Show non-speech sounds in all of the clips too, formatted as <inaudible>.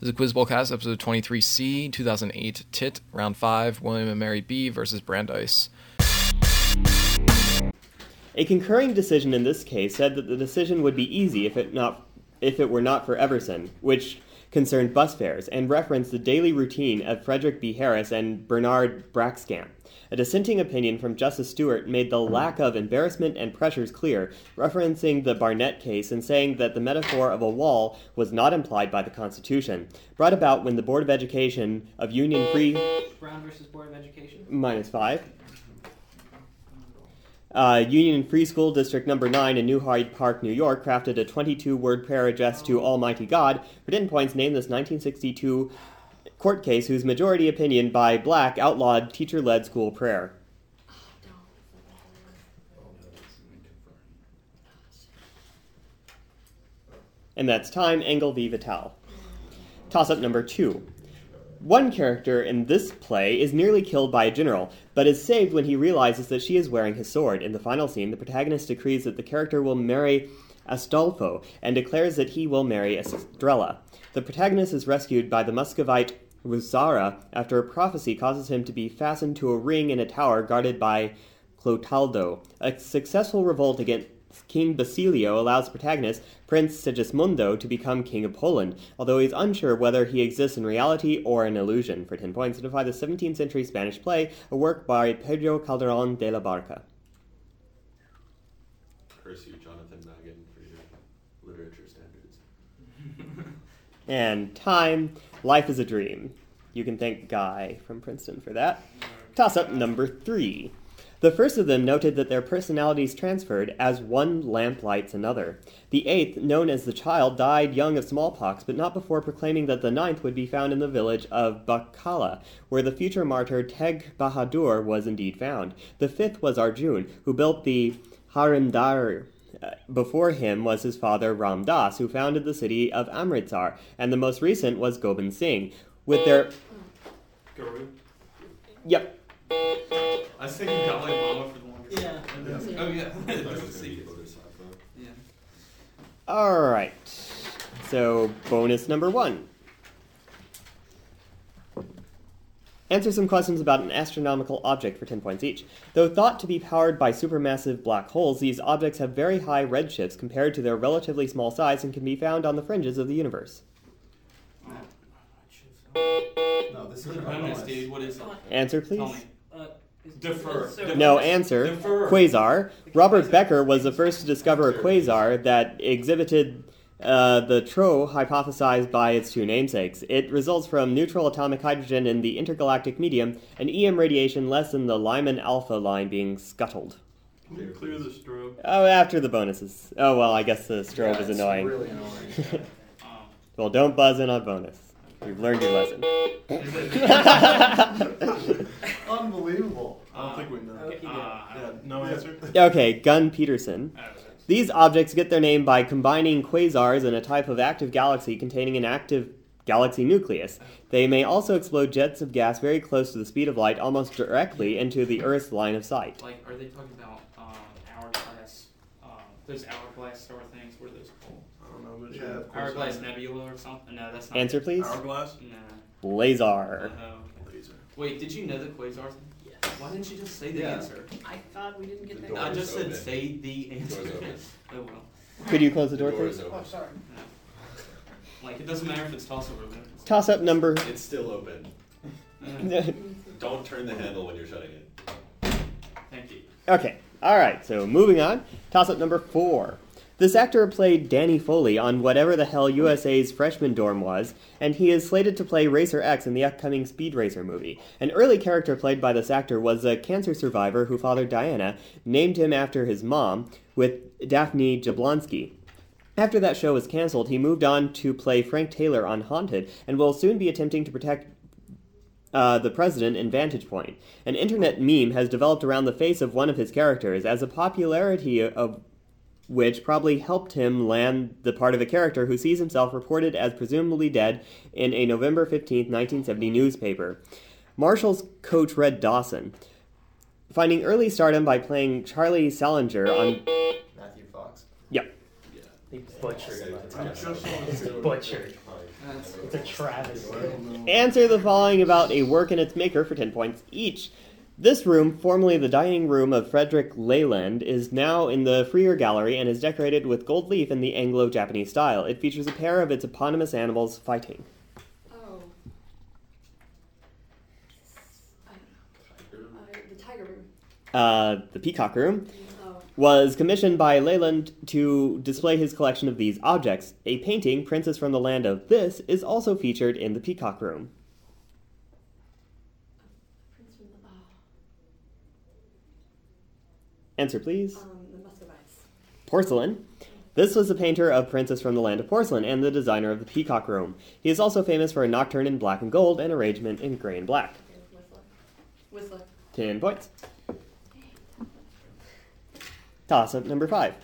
This is Quiz Bowlcast, episode 23C, 2008, Tit, round 5, William and Mary B versus Brandeis. A concurring decision in this case said that the decision would be easy if it not if it were not for Everson, which concerned bus fares, and referenced the daily routine of Frederick B. Harris and Bernard Braskamp. A dissenting opinion from Justice Stewart made the lack of embarrassment and pressures clear, referencing the Barnette case and saying that the metaphor of a wall was not implied by the Constitution, brought about when the Board of Education of Union Free Brown versus Board of Education. minus five. Uh, Union Free School District Number 9 in New Hyde Park, New York, crafted a 22 word prayer addressed to Almighty God. For 10 points, named this 1962 court case whose majority opinion by Black outlawed teacher led school prayer. And that's time, Engel v. Vital. Toss up number two. One character in this play is nearly killed by a general, but is saved when he realizes that she is wearing his sword. In the final scene, the protagonist decrees that the character will marry Astolfo and declares that he will marry Estrella. The protagonist is rescued by the Muscovite Rosaura after a prophecy causes him to be fastened to a ring in a tower guarded by Clotaldo. A successful revolt against King Basilio allows the protagonist, Prince Sigismundo, to become King of Poland, although he is unsure whether he exists in reality or an illusion. For 10 points, identify the 17th century Spanish play, a work by Pedro Calderon de la Barca. Curse you, Jonathan Magin, for your literature standards. <laughs> And time, Life is a Dream. You can thank Guy from Princeton for that. Toss up number three. The first of them noted that their personalities transferred as one lamp lights another. The eighth, known as the child, died young of smallpox, but not before proclaiming that the ninth would be found in the village of Bakala, where the future martyr Tegh Bahadur was indeed found. The fifth was Arjun, who built the Harmandir. Uh, Before him was his father Ram Das, who founded the city of Amritsar, and the most recent was Gobind Singh. With their Guru. yep, I was thinking Dalai Lama for the longest Yeah. time. Oh yeah. <laughs> That's a secret. Yeah. All right. So, bonus number one. Answer some questions about an astronomical object for 10 points each. Though thought to be powered by supermassive black holes, these objects have very high redshifts compared to their relatively small size and can be found on the fringes of the universe. No, this This is is our bonus, bonus. dude. What is it? Answer, please. me. Is- Defer. No, answer. Defer. Quasar. Robert Becker was the first to discover a quasar that exhibited uh, the trough hypothesized by its two namesakes. It results from neutral atomic hydrogen in the intergalactic medium and EM radiation less than the Lyman alpha line being scuttled. Can you clear the strobe? Oh, after the bonuses. Oh, well, I guess the strobe Yeah, is it's annoying. Really annoying. <laughs> Well, don't buzz in on bonus. You've learned your lesson. Unbelievable. I don't think we know. Uh, Yeah, no answer. okay, Gunn Peterson. These objects get their name by combining quasars in a type of active galaxy containing an active galaxy nucleus. They may also explode jets of gas very close to the speed of light, almost directly into the Earth's line of sight. like, are they talking about um, hourglass? Um, those hourglass star things. What are those called? I don't know, Yeah, yeah. of course. Hourglass nebula or something? No, that's not. Answer, please. Hourglass? Nah. Blazar. Oh, okay. Laser. Wait, did you know the quasar thing? Yes. Why didn't you just say the Yeah. answer? I thought we didn't get The that. door I is just said open. say the answer. Door's open. <laughs> oh well. Could you close the door, The door please? Oh, sorry. <laughs> Like it doesn't matter if it's toss over. then. Toss up number. It's still open. <laughs> Don't turn the handle when you're shutting it. thank you. Okay, alright, so moving on. Toss up number four. This actor played Danny Foley on whatever the hell USA's freshman dorm was, and he is slated to play Racer X in the upcoming Speed Racer movie. An early character played by this actor was a cancer survivor who fathered Diana, named him after his mom, with Daphne Jablonski. After that show was canceled, he moved on to play Frank Taylor on Haunted, and will soon be attempting to protect uh, the president in Vantage Point. An internet meme has developed around the face of one of his characters, as a popularity of which probably helped him land the part of a character who sees himself reported as presumably dead in a November 15, 1970 newspaper. Marshall's coach Red Dawson. Finding early stardom by playing Charlie Salinger on. Matthew Fox. Yep. They butchered Okay, it's I'm just- just on It's the- butchered. It's a travesty. I don't know. Answer the following about a work and its maker for 10 points each. This room, formerly the dining room of Frederick Leyland, is now in the Freer Gallery and is decorated with gold leaf in the Anglo Japanese style. It features a pair of its eponymous animals fighting. Oh. I don't know. Uh, the tiger room. Uh, the Peacock Room Oh. was commissioned by Leyland to display his collection of these objects. A painting, Princess from the Land of This, is also featured in the Peacock Room. Prince from the. Oh. Answer, please. Um, the Muscovites. Porcelain. This was the painter of Princess from the Land of Porcelain and the designer of the Peacock Room. He is also famous for a nocturne in black and gold and arrangement in gray and black. Whistler. Whistler. 10 points. Toss up number 5.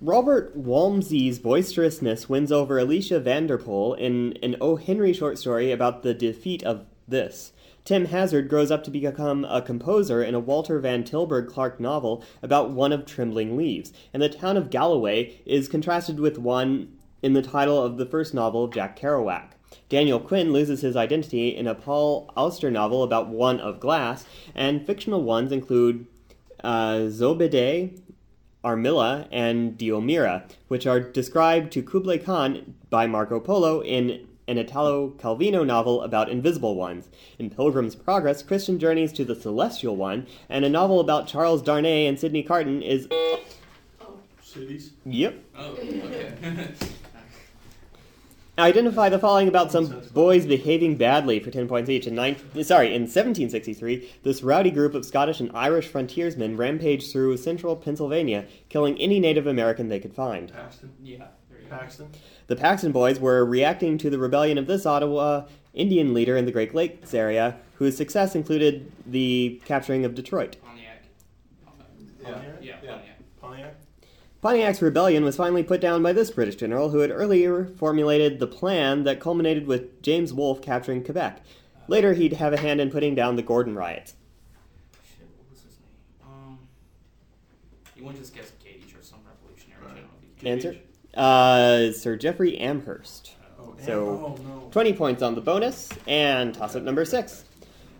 Robert Walmsley's boisterousness wins over Alicia Vanderpool in an O. Henry short story about the defeat of this. Tim Hazard grows up to become a composer in a Walter Van Tilburg Clark novel about one of Trembling Leaves, and the town of Galloway is contrasted with one in the title of the first novel of Jack Kerouac. Daniel Quinn loses his identity in a Paul Auster novel about one of glass, and fictional ones include uh, Armilla, and Diomira, which are described to Kublai Khan by Marco Polo in an Italo Calvino novel about invisible ones. In Pilgrim's Progress, Christian journeys to the Celestial One, and a novel about Charles Darnay and Sidney Carton is. Oh. Cities. Yep. Oh, okay. Identify the following about some boys behaving badly for 10 points each. In nine, sorry, in 1763, this rowdy group of Scottish and Irish frontiersmen rampaged through central Pennsylvania, killing any Native American they could find. Paxton. yeah, there you go. Paxton. The Paxton Boys were reacting to the rebellion of this Ottawa Indian leader in the Great Lakes area, whose success included the capturing of Detroit. Pontiac. Yeah. Yeah, Yeah. Pontiac. Pontiac. Pontiac's rebellion was finally put down by this British general, who had earlier formulated the plan that culminated with James Wolfe capturing Quebec. Later, he'd have a hand in putting down the Gordon riots. Shit, what was his name? Um, you wouldn't just guess Gage or some revolutionary Right. general. did you? Answer? Uh, Sir Jeffrey Amherst. Oh, So- oh no. 20 points on the bonus, and toss up number 6.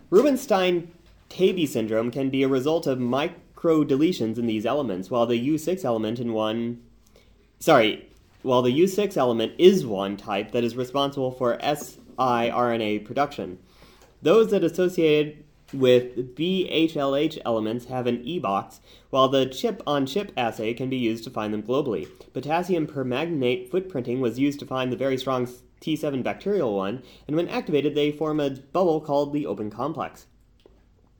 Rubinstein Taybi syndrome can be a result of microdeletions in these elements, while the U6 element in one. Sorry, while the U6 element is one type that is responsible for siRNA production. Those that associated with BHLH elements have an E box, while the chip on chip assay can be used to find them globally. Potassium permanganate footprinting was used to find the very strong T7 bacterial one, and when activated, they form a bubble called the open complex.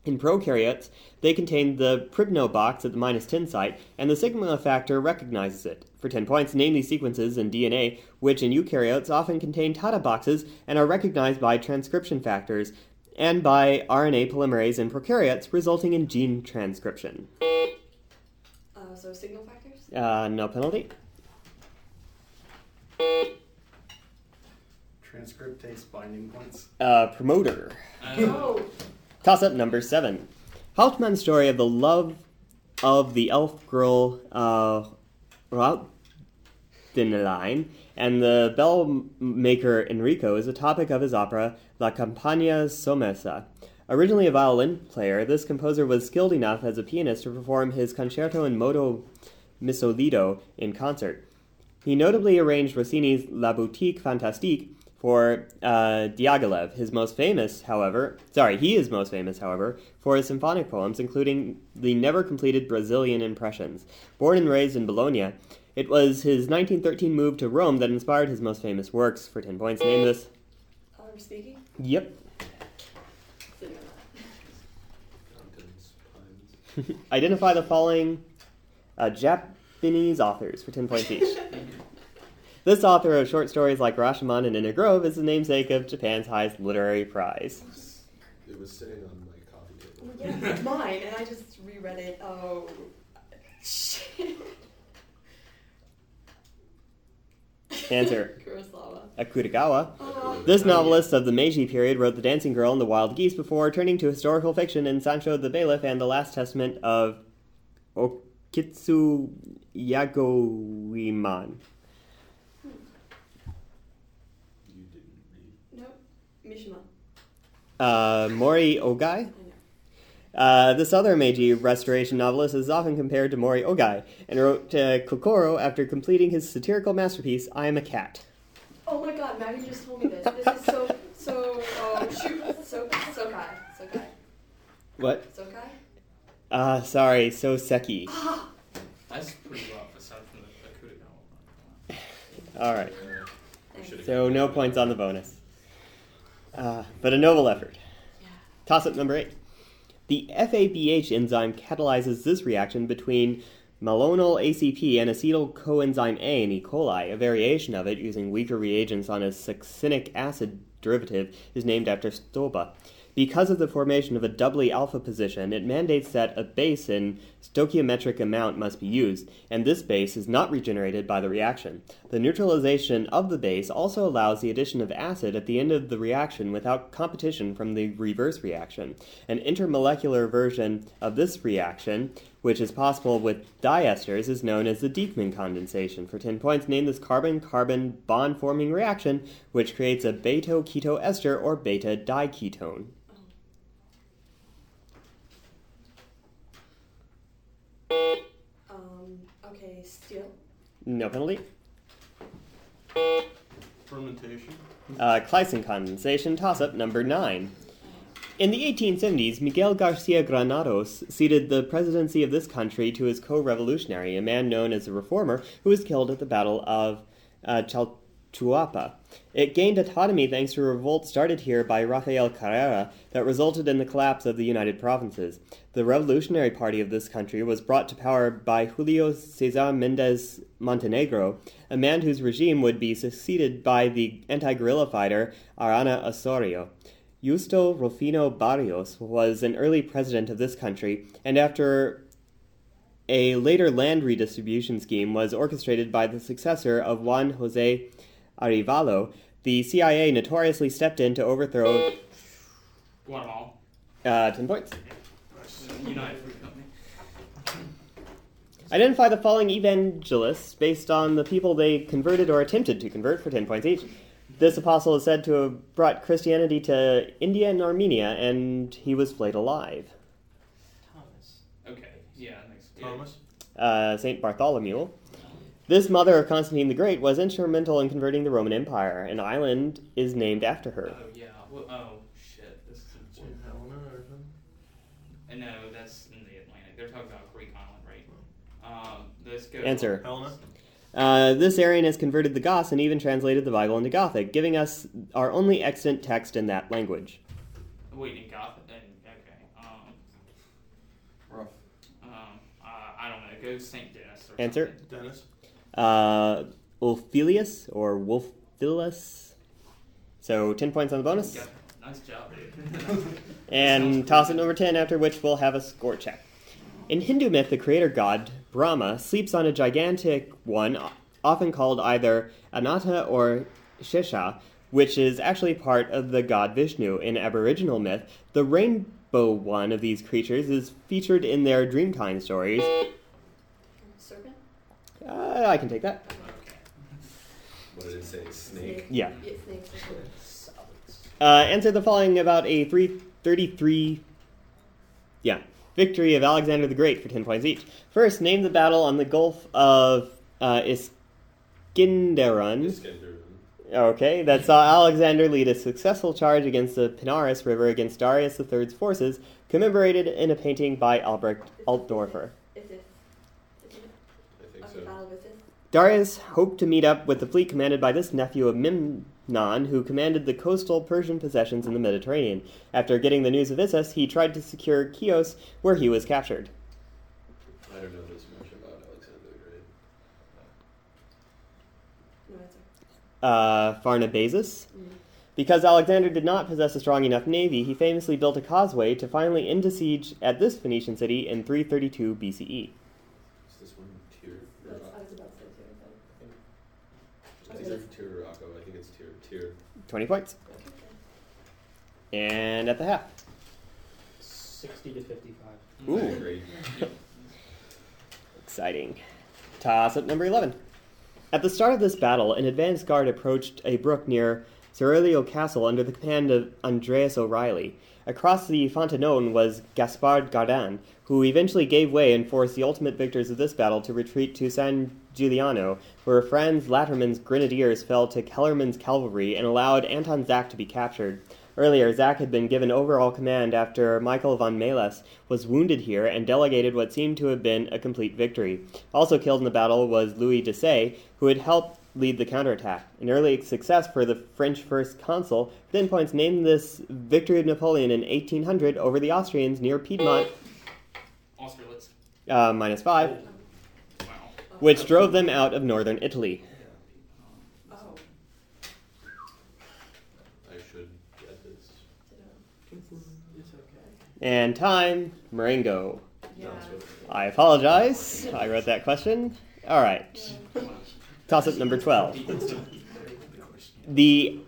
In prokaryotes, they contain the Pribnow box at the minus 10 site, and the sigma factor recognizes it. For 10 points, name these sequences in DNA, which in eukaryotes often contain Tata boxes and are recognized by transcription factors, and by RNA polymerase in prokaryotes, resulting in gene transcription. Uh, so signal factors? Uh, no penalty. Transcriptase binding points. Uh, promoter. Oh. Toss up number seven. Hauptmann's story of the love of the elf girl, uh, Rautendelein, and the bell maker Enrico is a topic of his opera La Campana Sommersa. Originally a violin player, this composer was skilled enough as a pianist to perform his concerto in modo misolidio in concert. He notably arranged Rossini's La Boutique Fantasque for uh, Diaghilev. His most famous, however, sorry, he is most famous, however, for his symphonic poems, including the never completed Brazilian Impressions. Born and raised in Bologna, it was his 1913 move to Rome that inspired his most famous works. For 10 points, name this. I'm speaking? Yep. Didn't know Mountains, pines. Identify the following uh, Japanese authors for 10 points each. <laughs> this author of short stories like Rashomon and In a Grove is the namesake of Japan's highest literary prize. It was sitting on my coffee table. that. Yeah, mine, and I just reread it. Oh. Shit. Answer <laughs> Kurosawa. Akutagawa. Oh. This novelist of the Meiji period wrote The Dancing Girl and The Wild Geese before turning to historical fiction in Sansho the Bailiff and The Last Testament of Okitsu Yagoemon. You didn't read. Nope. Mishima. Uh, Mori Ogai. I know. Uh, this other Meiji restoration novelist is often compared to Mori Ogai and wrote uh, Kokoro after completing his satirical masterpiece, I Am a Cat. Oh my god, Maggie just told me this. This is so, so, oh shoot. So, Sokai. Sokai. What? Sokai? Uh, sorry, so Seki. That's pretty rough, aside from the, the coup de Alright, Thanks. so no points on the bonus. Uh, but a noble effort. Yeah. Toss up number eight. The FABH enzyme catalyzes this reaction between malonyl ACP and acetyl coenzyme A in E. coli. A variation of it, using weaker reagents on a succinic acid derivative, is named after Stobbe. Because of the formation of a doubly alpha position, it mandates that a base in stoichiometric amount must be used, and this base is not regenerated by the reaction. The neutralization of the base also allows the addition of acid at the end of the reaction without competition from the reverse reaction. An intermolecular version of this reaction, which is possible with diesters, is known as the Dieckmann condensation. For 10 points, name this carbon carbon bond forming reaction, which creates a beta keto ester or beta diketone. Um, okay, steel. No penalty. Fermentation. Uh, Claisen condensation, toss up number 9. In the 1870s, Miguel Garcia Granados ceded the presidency of this country to his co revolutionary, a man known as the Reformer, who was killed at the Battle of uh, Chalchuapa. It gained autonomy thanks to a revolt started here by Rafael Carrera that resulted in the collapse of the United Provinces. The revolutionary party of this country was brought to power by Julio Cesar Mendez Montenegro, a man whose regime would be succeeded by the anti guerrilla fighter Arana Osorio. Justo Rufino Barrios was an early president of this country, and after a later land redistribution scheme was orchestrated by the successor of Juan Jose Arevalo, the CIA notoriously stepped in to overthrow. Guatemala. Uh, 10 points. United Fruit Company. Identify the following evangelists based on the people they converted or attempted to convert for 10 points each. This apostle is said to have brought Christianity to India and Armenia, and he was flayed alive. Thomas. Okay, yeah, that makes yeah. Thomas. Uh, Saint Bartholomew. This mother of Constantine the Great was instrumental in converting the Roman Empire. An island is named after her. Oh, yeah. Well, oh, shit. This is a Helena or something? Uh, No, that's in the Atlantic. They're talking about a Greek island, right? Um, let's go. Answer. Helena. Uh, this Arian has converted the Goths and even translated the Bible into Gothic, giving us our only extant text in that language. Wait, in Gotham. And, okay. Um, Rough. um, uh, I don't know. Go St. Denis or Answer. something. Dennis. Uh, Ulfilas or Wolfilus. So 10 points on the bonus. Yeah, nice job, dude. <laughs> <laughs> And toss it number 10, after which we'll have a score check. In Hindu myth, the creator god, Brahma, sleeps on a gigantic one, often called either Ananta or Shesha, which is actually part of the god Vishnu. In Aboriginal myth, the rainbow one of these creatures is featured in their Dreamtime stories. Serpent? Uh, I can take that. What did it say? Snake? Yeah. Yeah, snake. Uh, answer the following about a 333. Yeah. Victory of Alexander the Great for 10 points each. First, name the battle on the Gulf of uh, Iskenderun. Iskender. Okay, that saw Alexander lead a successful charge against the Pinarus River against Darius III's forces, commemorated in a painting by Albrecht Altdorfer. Is this? Is it? I think Okay, so. battle with this. Darius hoped to meet up with the fleet commanded by this nephew of Memnon, who commanded the coastal Persian possessions in the Mediterranean. After getting the news of Issus, he tried to secure Chios, where he was captured. I don't know this much about Alexander the Great. No answer. Uh, Pharnabazus. Mm. Because Alexander did not possess a strong enough navy, he famously built a causeway to finally end a siege at this Phoenician city in 332 BCE. Is this one Tyre? Or That's, I Rock- was about to say too. It's either Tyre or Rocco. I think it's Tyre. Tyre. 20 points. And at the half. 60 to 55. Ooh. Exciting. Toss up number 11. At the start of this battle, an advanced guard approached a brook near Cerulio Castle under the command of Andreas O'Reilly. Across the Fontaine was Gaspard Gardanne, who eventually gave way and forced the ultimate victors of this battle to retreat to San Giuliano, where Franz Latterman's grenadiers fell to Kellerman's cavalry and allowed Anton Zach to be captured. Earlier, Zach had been given overall command after Michael von Melas was wounded here and delegated what seemed to have been a complete victory. Also killed in the battle was Louis Desaix, who had helped lead the counterattack. An early success for the French first consul, Ten Points named this victory of Napoleon in 1800 over the Austrians near Piedmont, Austerlitz. uh, minus five, Wow. which drove them out of northern Italy. Oh, I should get this. It's okay. And time, Marengo. yeah. I apologize. I wrote that question. All right. Toss up number 12. The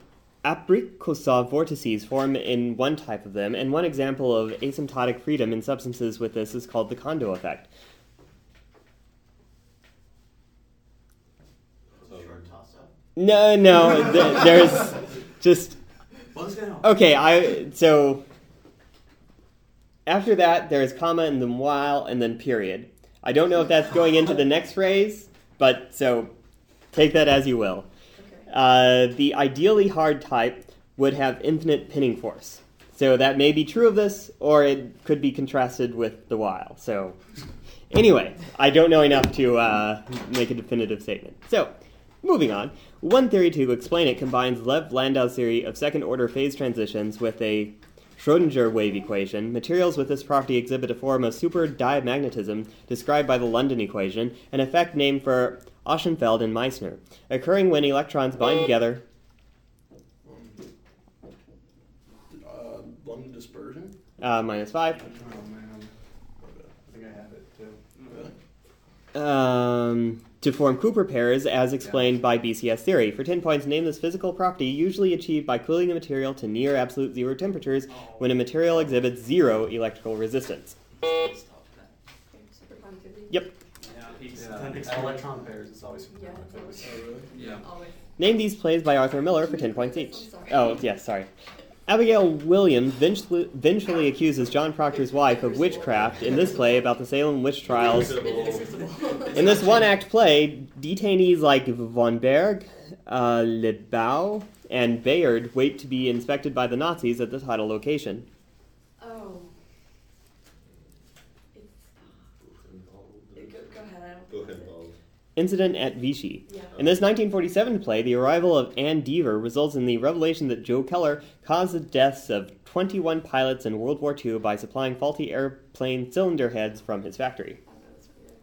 Abrikosov vortices form in one type of them, and one example of asymptotic freedom in substances with this is called the Kondo effect. No, no, th- there's just okay. I so after that there's comma and then while and then period. I don't know if that's going into the next phrase, but so take that as you will. Okay. Uh, the ideally hard type would have infinite pinning force. So that may be true of this, or it could be contrasted with the while. So, anyway, I don't know enough to uh, make a definitive statement. So, moving on. One theory to explain it combines Lev Landau's theory of second order phase transitions with a Schrodinger wave equation. Materials with this property exhibit a form of super diamagnetism described by the London equation, an effect named for Ochsenfeld and Meissner, occurring when electrons bind together. Uh, London dispersion? Uh, minus five. Oh man. I think I have it too. Really? Um, to form Cooper pairs, as explained by BCS theory. For 10 points, name this physical property usually achieved by cooling a material to near absolute zero temperatures oh. when a material exhibits zero electrical resistance. Superconductivity. Yep. Yeah, he's Yeah. Electron pairs, it's always Yeah, it's always- Oh, really? Yeah. Always. Name these plays by Arthur Miller for 10 points each. Oh, yes, sorry. Abigail Williams vengefully accuses John Proctor's wife of witchcraft in this play about the Salem witch trials. In this one act play, detainees like von Berg, uh, Lebeau, and Bayard wait to be inspected by the Nazis at the title location. Oh. It's. Go, go ahead. I don't. Go ahead, Bob. Incident at Vichy. Yeah. In this 1947 play, the arrival of Anne Deaver results in the revelation that Joe Keller caused the deaths of 21 pilots in World War II by supplying faulty airplane cylinder heads from his factory. I know it's weird.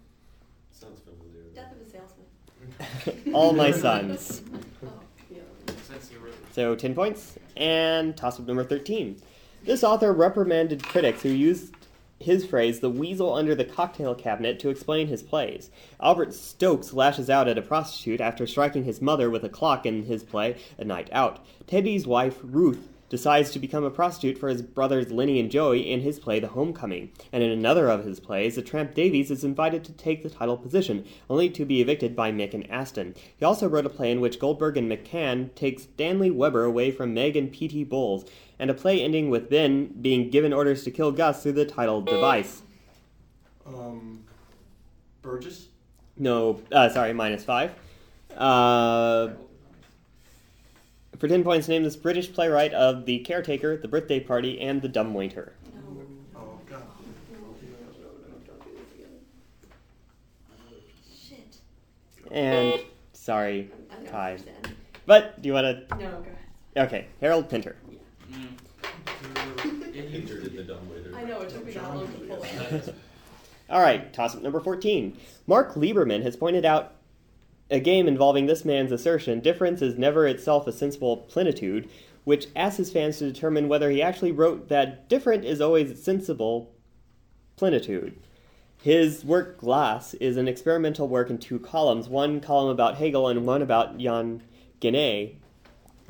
Sounds familiar. Death of a salesman. <laughs> All my sons. <laughs> Oh, yeah. Since you were So 10 points. And toss up number 13. This author reprimanded critics who used his phrase, the weasel under the cocktail cabinet, to explain his plays. Albert Stokes lashes out at a prostitute after striking his mother with a clock in his play, A Night Out. Teddy's wife, Ruth, decides to become a prostitute for his brothers Lenny and Joey in his play The Homecoming. And in another of his plays, the tramp Davies is invited to take the title position, only to be evicted by Mick and Aston. He also wrote a play in which Goldberg and McCann take Stanley Webber away from Meg and Petey Boles, and a play ending with Ben being given orders to kill Gus through the title device. Um, Burgess? No, uh, sorry, minus five. Uh, for 10 points, name this British playwright of The Caretaker, The Birthday Party, and The Dumb Waiter. Oh, God. Shit. And, sorry, I Kai. But, do you want to. No, go ahead. Okay, Harold Pinter. mm, Enter did the dumb waiter. I know, it took me that long to pull it. All right, toss up number 14. Mark Liberman has pointed out a game involving this man's assertion difference is never itself a sensible plenitude, which asks his fans to determine whether he actually wrote that different is always sensible plenitude. His work Glass is an experimental work in two columns, one column about Hegel and one about Jean Genet,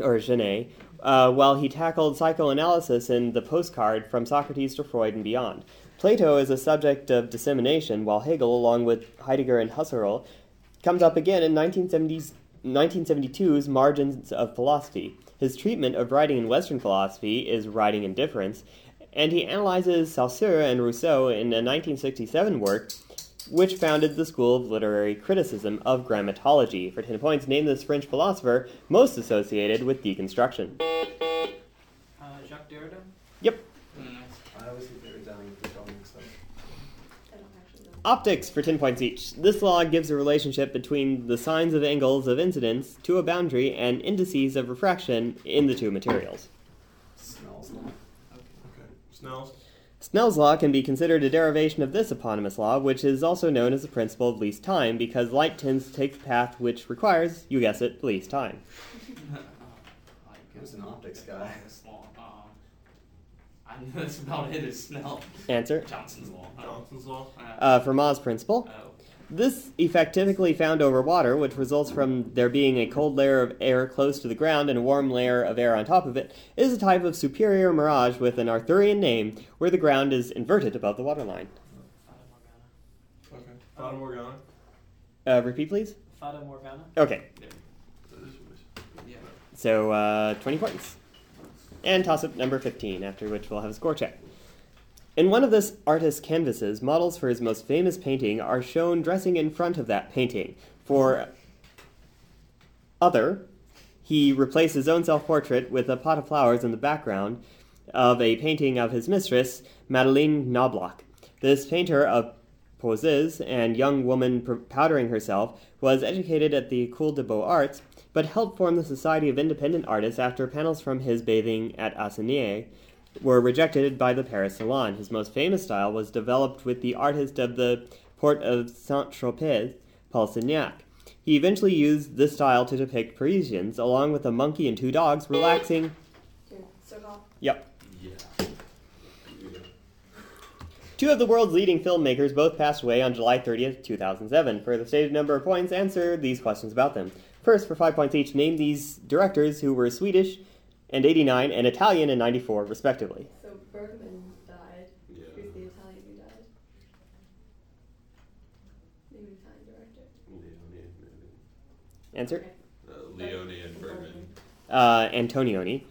or Genet, uh, while he tackled psychoanalysis in the postcard from Socrates to Freud and beyond. Plato is a subject of dissemination, while Hegel, along with Heidegger and Husserl, comes up again in 1970s, 1972's Margins of Philosophy. His treatment of writing in Western philosophy is writing and difference, and he analyzes Saussure and Rousseau in a 1967 work which founded the school of literary criticism of grammatology. For 10 points, name this French philosopher most associated with deconstruction. Uh, Jacques Derrida? Yep. Mm, nice. I always think they're Italian with the filming stuff. I don't actually know. Optics for 10 points each. This law gives a relationship between the sines of angles of incidence to a boundary and indices of refraction in the two materials. Snell's law. Okay. Okay. Snell's. Snell's law can be considered a derivation of this eponymous law, which is also known as the principle of least time, because light tends to take the path which requires, you guess it, least time. <laughs> uh, Who's an optics guy? Law. Um, I know that's about it. Is Snell Answer. Johnson's law. Oh. Johnson's law. Uh, Uh, Fermat's principle. oh. This effect typically found over water, which results from there being a cold layer of air close to the ground and a warm layer of air on top of it, is a type of superior mirage with an Arthurian name, where the ground is inverted above the waterline. Fata Morgana. Okay. Fata Morgana. Uh, repeat, please. Fata Morgana. Okay, That is yours. Yeah. so uh, 20 points. And toss up number 15, after which we'll have a score check. In one of this artist's canvases, models for his most famous painting are shown dressing in front of that painting. For other, he replaced his own self portrait with a pot of flowers in the background of a painting of his mistress, Madeleine Knobloch. This painter of poses and young woman powdering herself was educated at the École des Beaux Arts, but helped form the Society of Independent Artists after panels from his bathing at Asnières were rejected by the Paris Salon. His most famous style was developed with the artist of the port of Saint Tropez, Paul Signac. He eventually used this style to depict Parisians, along with a monkey and two dogs, relaxing. Yep. Yeah. Two of the world's leading filmmakers both passed away on July 30th, 2007. For the stated number of points, answer these questions about them. First, for five points each, name these directors who were Swedish and 89 and Italian in 94, respectively. So Bergman died. Yeah. Who's the Italian who died? Name an Italian director. Leone, maybe. Answer? Uh, Leone and Bergman. Uh, Antonioni.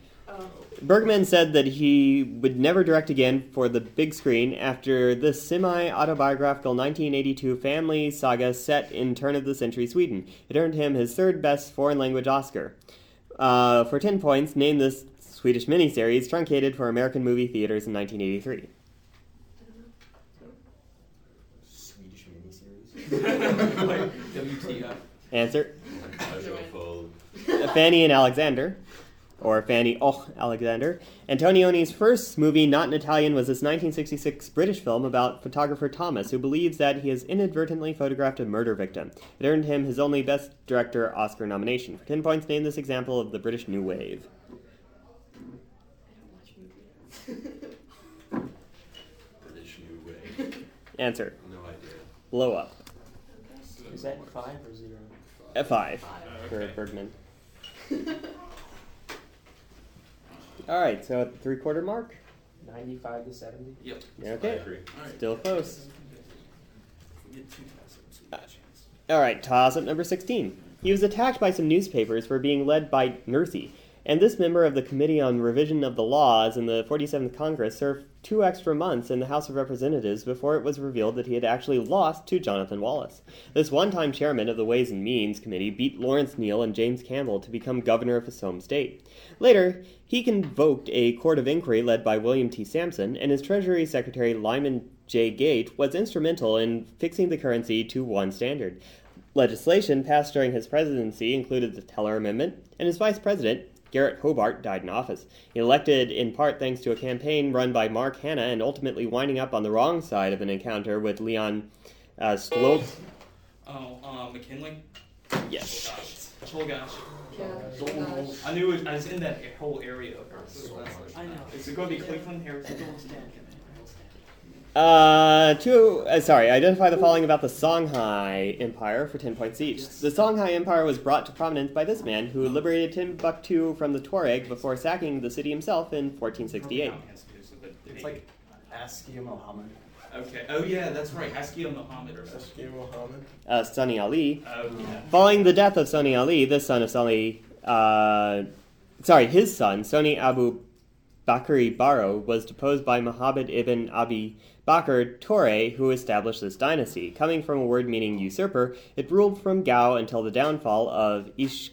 Bergman said that he would never direct again for the big screen after the semi autobiographical 1982 family saga set in turn of the century Sweden. It earned him his third best foreign language Oscar. Uh, for 10 points, name this Swedish miniseries truncated for American movie theaters in 1983. I don't know. Swedish miniseries. <laughs> WTF. Answer Casual Fanny and Alexander, or Fanny Och Alexander. Antonioni's first movie, not in Italian, was this 1966 British film about photographer Thomas, who believes that he has inadvertently photographed a murder victim. It earned him his only Best Director Oscar nomination. For 10 points, name this example of the British New Wave. I don't watch movies. British New Wave. Answer No idea. Blow Up. Is that five or zero? F5 Five. Uh, for Okay. Bergman. <laughs> Alright, so at the three quarter mark. Ninety-five to seventy. Yep. I Okay, agree. Alright. still close. If we get two toss-ups, we got a uh, chance. All right, toss up number 16. He was attacked by some newspapers for being led by Nerthy, and this member of the Committee on Revision of the Laws in the 47th Congress served two extra months in the House of Representatives before it was revealed that he had actually lost to Jonathan Wallace. This one time chairman of the Ways and Means Committee beat Lawrence Neal and James Campbell to become governor of his home state. Later, he convoked a court of inquiry led by William T. Sampson, and his Treasury Secretary Lyman J. Gage was instrumental in fixing the currency to one standard. Legislation passed during his presidency included the Teller Amendment, and his vice president, Garrett Hobart, died in office. He elected in part thanks to a campaign run by Mark Hanna and ultimately winding up on the wrong side of an encounter with Leon uh, Stoltz. Oh, uh, McKinley? Yes. Oh, gosh. Oh, gosh. Yeah. I knew it, I was in that whole area of her. So much. I know. Is it going to be Cleveland, Harrison? Uh, two, uh, sorry, identify the following about the Songhai Empire for 10 points each. The Songhai Empire was brought to prominence by this man who liberated Timbuktu from the Tuareg before sacking the city himself in 1468. It's like Askia Mohammed. Okay. Oh yeah, that's right. Askia Muhammad or something. Askia Muhammad. Uh, Sunny Ali. Oh yeah. Following the death of Sunny Ali, the son of Sunny, uh, sorry, his son, Sunny Abu Bakri Baro, was deposed by Muhammad ibn Abi Bakr Torre, who established this dynasty. Coming from a word meaning usurper, it ruled from Gao until the downfall of Ishaq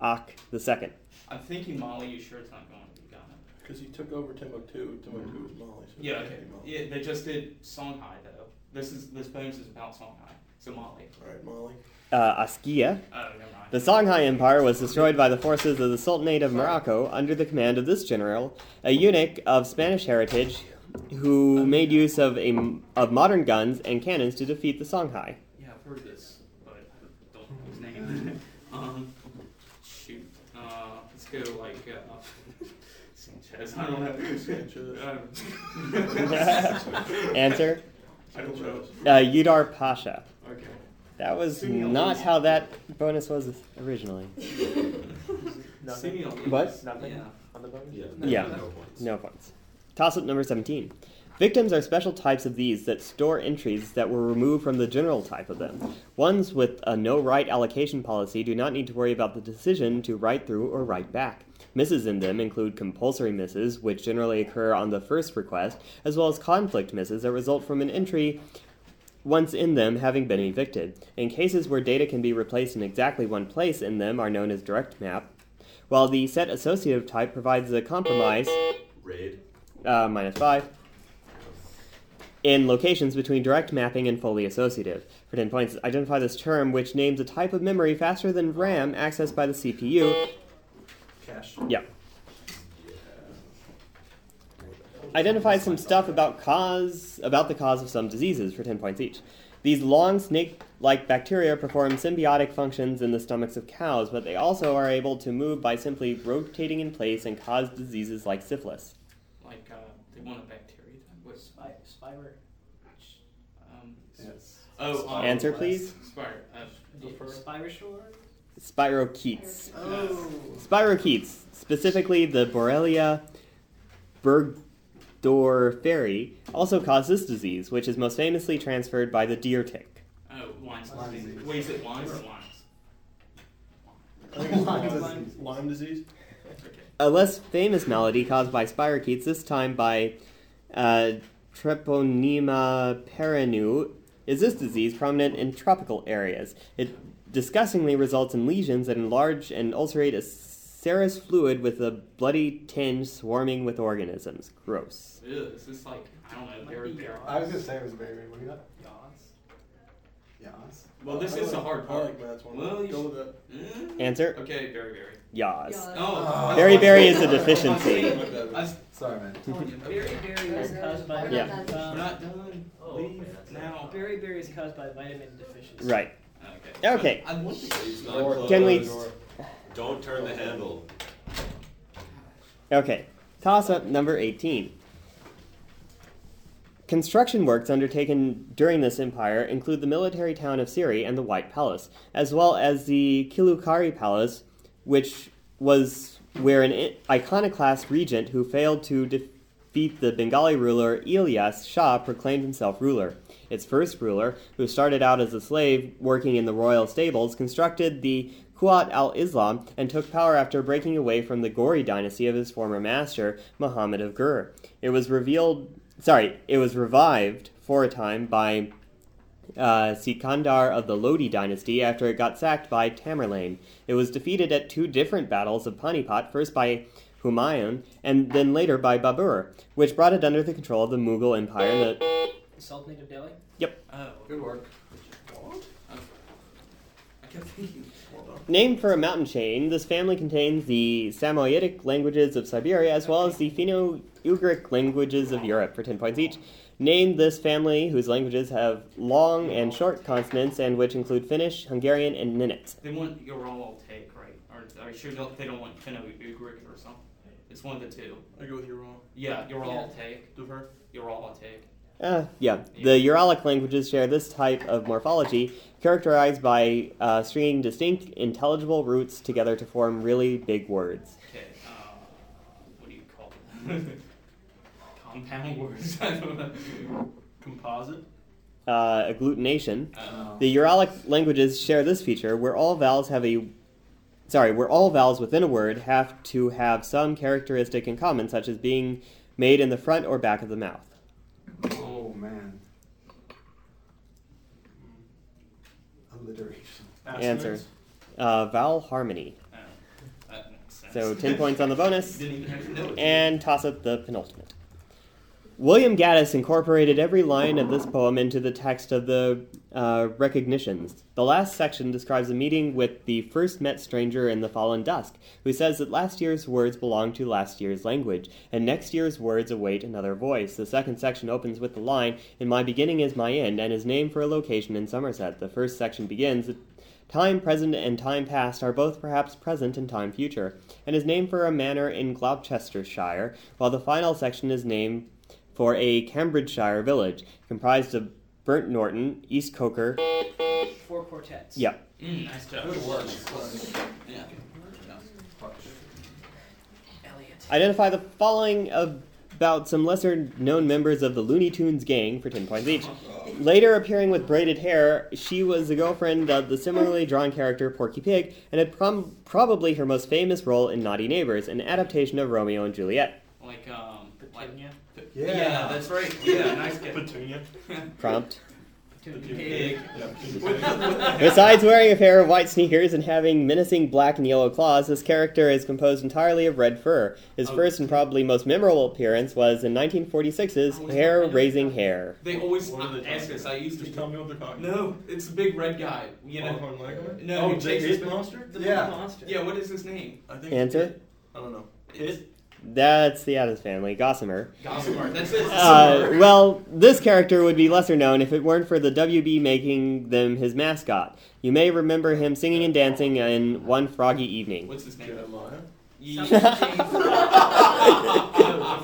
II. I'm thinking Molly. You sure it's not going to be Ghana? Because he took over Timbuktu. Timbuktu was Mali. So it Yeah. Okay. Mali. Yeah, they just did Songhai though. This is this bonus is about Songhai. So Molly. Alright, Mali. Uh, Askia. Oh. The Songhai Empire was destroyed by the forces of the Sultanate of Morocco under the command of this general, a eunuch of Spanish heritage who made use of, a, of modern guns and cannons to defeat the Songhai. Yeah, I've heard this, but I don't know his name. <laughs> um, shoot. Uh, let's go like uh, <laughs> Sanchez. I don't know. Sanchez. Um, <laughs> Answer I don't know. uh, Judar Pasha. okay. That was Simeon not how that bonus was originally. <laughs> Simeon Lees. What? Nothing Yeah. on the bonus? Yeah. Yeah. No points. No points. Toss up number 17. Victims are special types of these that store entries that were removed from the general type of them. Ones with a no write allocation policy do not need to worry about the decision to write through or write back. Misses in them include compulsory misses, which generally occur on the first request, as well as conflict misses that result from an entry once in them having been evicted. In cases where data can be replaced in exactly one place in them are known as direct map, while the set associative type provides a compromise Raid. uh, minus five. In locations between direct mapping and fully associative. For 10 points, identify this term which names a type of memory faster than RAM accessed by the CPU. Cache. Yeah. Identify some stuff about cause about the cause of some diseases for 10 points each. These long snake-like bacteria perform symbiotic functions in the stomachs of cows, but they also are able to move by simply rotating in place and cause diseases like syphilis. Like uh, they want a bacteria. type. What's Spy, Spywer. um? Yes. Oh, um, Answer, please. Spire. Uh, Spyrosaur? Spirochetes. Oh. Spirochetes, specifically the Borrelia burgdorferi, also cause this disease, which is most famously transferred by the deer tick. oh, Lyme's Lyme disease. disease. Wait, is it Lyme's or Lyme's? I think it's Lyme Lyme, disease. Okay. A less famous malady caused by spirochetes, this time by uh, Treponema pertenue, is this disease prominent in tropical areas. It disgustingly results in lesions that enlarge and ulcerate a serous fluid with a bloody tinge swarming with organisms. Gross. Ew, this is like I don't know. Might Very, be very. I was gonna say it was very, very. What do you got? Yaws. Yas. Well, this is the hard part. like Matt's one. Well, you Go with that. Mm, Answer? Okay, very, very. Yas. Yaws. Oh, Very, I very is a deficiency. <laughs> I like was Sorry, man. telling you, Berry okay. berry is caused by Yeah. We're um, not done. Oh, Leave okay, that's now. berry berry is caused by vitamin deficiency. Right. Okay. Okay. I want to It's not Door. closed. Can we- Don't turn the handle. Okay, toss up number 18. Construction works undertaken during this empire include the military town of Siri and the White Palace, as well as the Kilukari Palace, which was where an iconoclast regent who failed to defeat the Bengali ruler Ilyas Shah proclaimed himself ruler. Its first ruler, who started out as a slave working in the royal stables, constructed the Quwwat al Islam and took power after breaking away from the Gori dynasty of his former master, Muhammad of Gur. It was revealed, sorry, it was revived for a time by uh, Sikandar of the Lodi dynasty after it got sacked by Tamerlane. It was defeated at two different battles of Panipat, first by Humayun and then later by Babur, which brought it under the control of the Mughal Empire. The, Sultanate of Delhi. Yep. Oh, Good work. I kept thinking. Well done. Named for a mountain chain, this family contains the Samoyedic languages of Siberia as well as the Finno-Ugric languages of Europe for 10 points each. Name this family, whose languages have long and short consonants and which include Finnish, Hungarian, and Nenets. They want Ural take, right? Or are you sure don't- they don't want Finno-Ugric or something? It's one of the two. I go with you wrong. Yeah, Ural take. Defer. Ural take. Uh, yeah, the Uralic languages share this type of morphology, characterized by uh, stringing distinct, intelligible roots together to form really big words. Okay. Uh, what do you call them? <laughs> Compound words. <laughs> I don't know. Composite. Uh, agglutination. Uh, The Uralic languages share this feature, where all vowels have a sorry, where all vowels within a word have to have some characteristic in common, such as being made in the front or back of the mouth. Oh man. Alliteration. Answer. Uh, vowel harmony. sense. So ten points on the bonus, Didn't even have to know and toss up the penultimate. William Gaddis incorporated every line of this poem into the text of the uh, recognitions. The last section describes a meeting with the first met stranger in the fallen dusk, who says that last year's words belong to last year's language, and next year's words await another voice. The second section opens with the line, "In my beginning is my end," and is named for a location in Somerset. The first section begins. Time present and time past are both perhaps present and time future, and is named for a manor in Gloucestershire, while the final section is named for a Cambridgeshire village comprised of Burnt Norton, East Coker. Four quartets. Yeah, Mm, nice job. Good work. Yeah. Eliot. identify the following about some lesser known members of the Looney Tunes gang for 10 points each. Later appearing with braided hair, she was the girlfriend of the similarly drawn character Porky Pig and had prom- probably her most famous role in Naughty Neighbors, an adaptation of Romeo and Juliet. Like, um, like, Petunia. yeah. Yeah. that's right. Yeah, nice guy. Petunia. <laughs> Prompt. Besides wearing a pair of white sneakers and having menacing black and yellow claws, this character is composed entirely of red fur. His Oh. first and probably most memorable appearance was in 1946's Oh, Hair Raising Hare. They always What ask us. I used to. tell me what they're talking No, it's a big red guy. You know. Longhorn Leghorn? No, Oh, he the chases It the- monster? The Yeah. monster. Yeah, what is his name? I think Answer? I don't know. It's That's the Addams family, Gossamer. Gossamer. That's it. Uh, well, this character would be lesser known if it weren't for the WB making them his mascot. You may remember him singing and dancing in One Froggy Evening. What's his name? Jeremiah? Ye- Something J. No,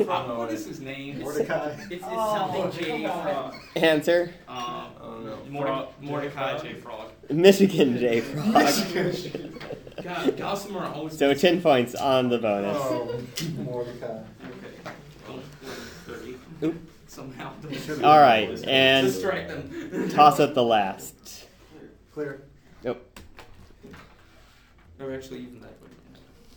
Frog- what is his name? <laughs> Mordecai. It's, it's Oh, something J. Frog. Answer Um, I don't know. Morde- Mordecai J. <laughs> J. Frog. Michigan J. Frog. <laughs> God, Gossamer always. So 10 points on the bonus. Oh, Mordecai. Okay. Well, Thirty. Oop. Somehow. All right, and Distract them. toss up the last. Clear. Nope. Or actually, even that way.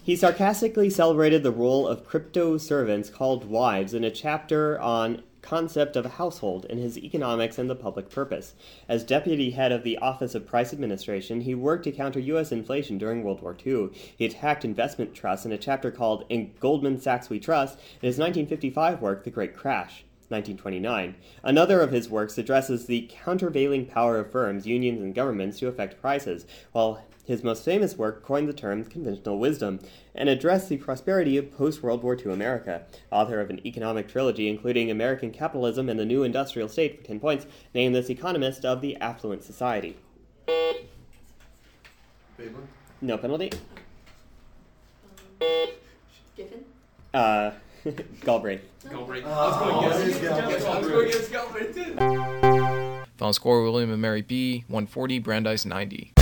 He sarcastically celebrated the role of crypto servants called wives in a chapter on concept of a household in his economics and the public purpose. As deputy head of the Office of Price Administration, he worked to counter U.S. inflation during World War II. He attacked investment trusts in a chapter called In Goldman Sachs We Trust in his 1955 work, The Great Crash. 1929. Another of his works addresses the countervailing power of firms, unions, and governments to affect prices, while his most famous work coined the term conventional wisdom and addressed the prosperity of post World War II America. Author of an economic trilogy including American Capitalism and the New Industrial State for 10 points, named this economist of the affluent society. Faber. No penalty. Giffen? Uh, <laughs> Galbraith. Galbraith. Uh, oh, I was going against Galbraith. I was going against Galbraith too. Final score William and Mary B, 140, Brandeis 90.